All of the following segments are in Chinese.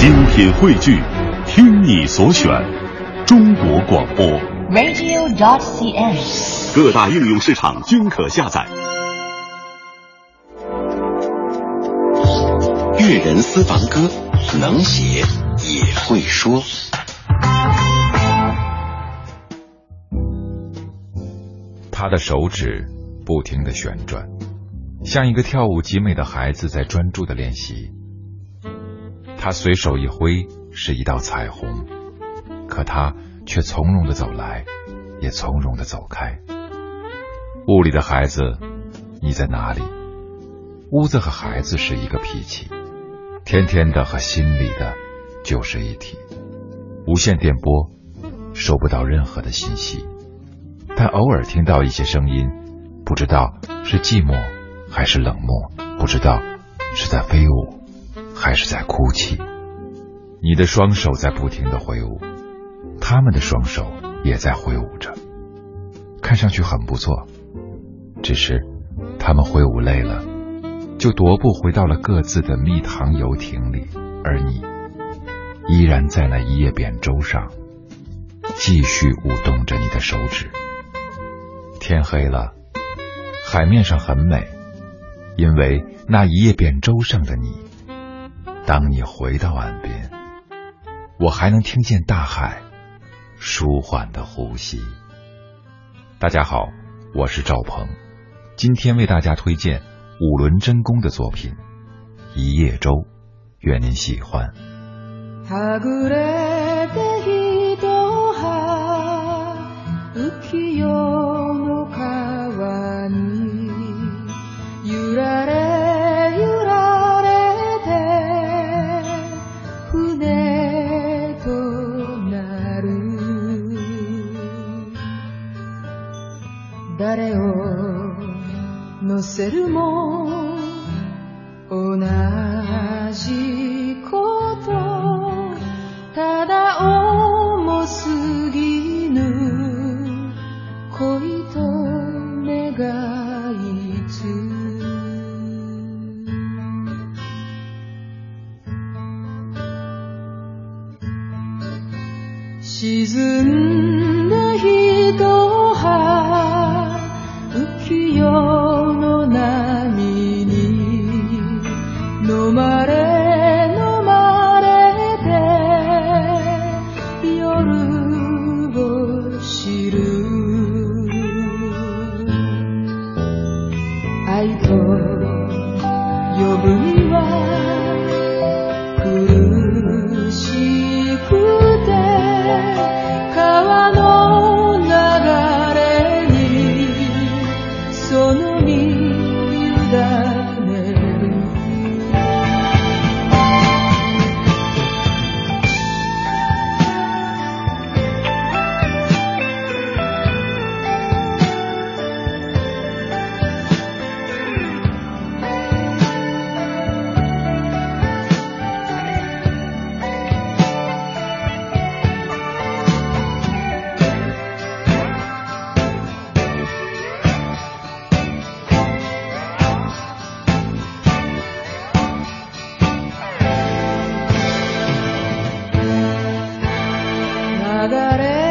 精品汇聚，听你所选，中国广播。radio.dot.cn，。各大应用市场均可下载。粤人私房歌，能写也会说。他的手指不停的旋转，像一个跳舞极美的孩子在专注的练习。他随手一挥，是一道彩虹，可他却从容的走来，也从容的走开。屋里的孩子，你在哪里？屋子和孩子是一个脾气，天天的和心里的就是一体。无线电波收不到任何的信息。但偶尔听到一些声音，不知道是寂寞还是冷漠，不知道是在飞舞还是在哭泣。你的双手在不停的挥舞，他们的双手也在挥舞着，看上去很不错。只是他们挥舞累了，就踱步回到了各自的蜜糖游艇里，而你依然在那一叶扁舟上，继续舞动着你的手指。天黑了，海面上很美，因为那一叶扁舟上的你。当你回到岸边，我还能听见大海舒缓的呼吸。大家好，我是赵鹏，今天为大家推荐五轮真弓的作品《一叶舟》，愿您喜欢。はぐれて人は浮世の 誰を乗せるも同じことただ重すぎぬ恋と願いつ沈流れ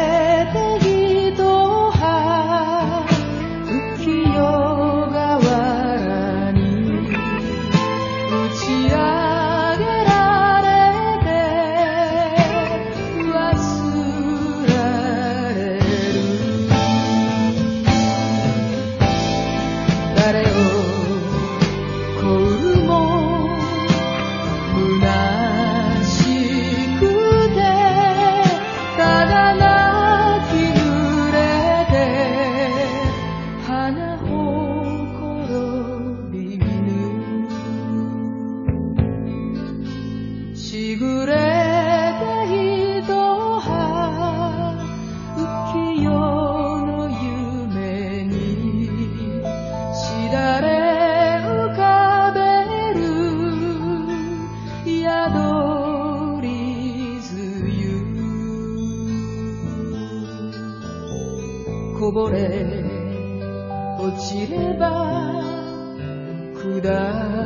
しぐれた人は浮世の夢にしだれ浮かべる宿り梅雨こぼれ落ちれば下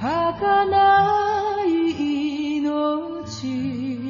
儚い命。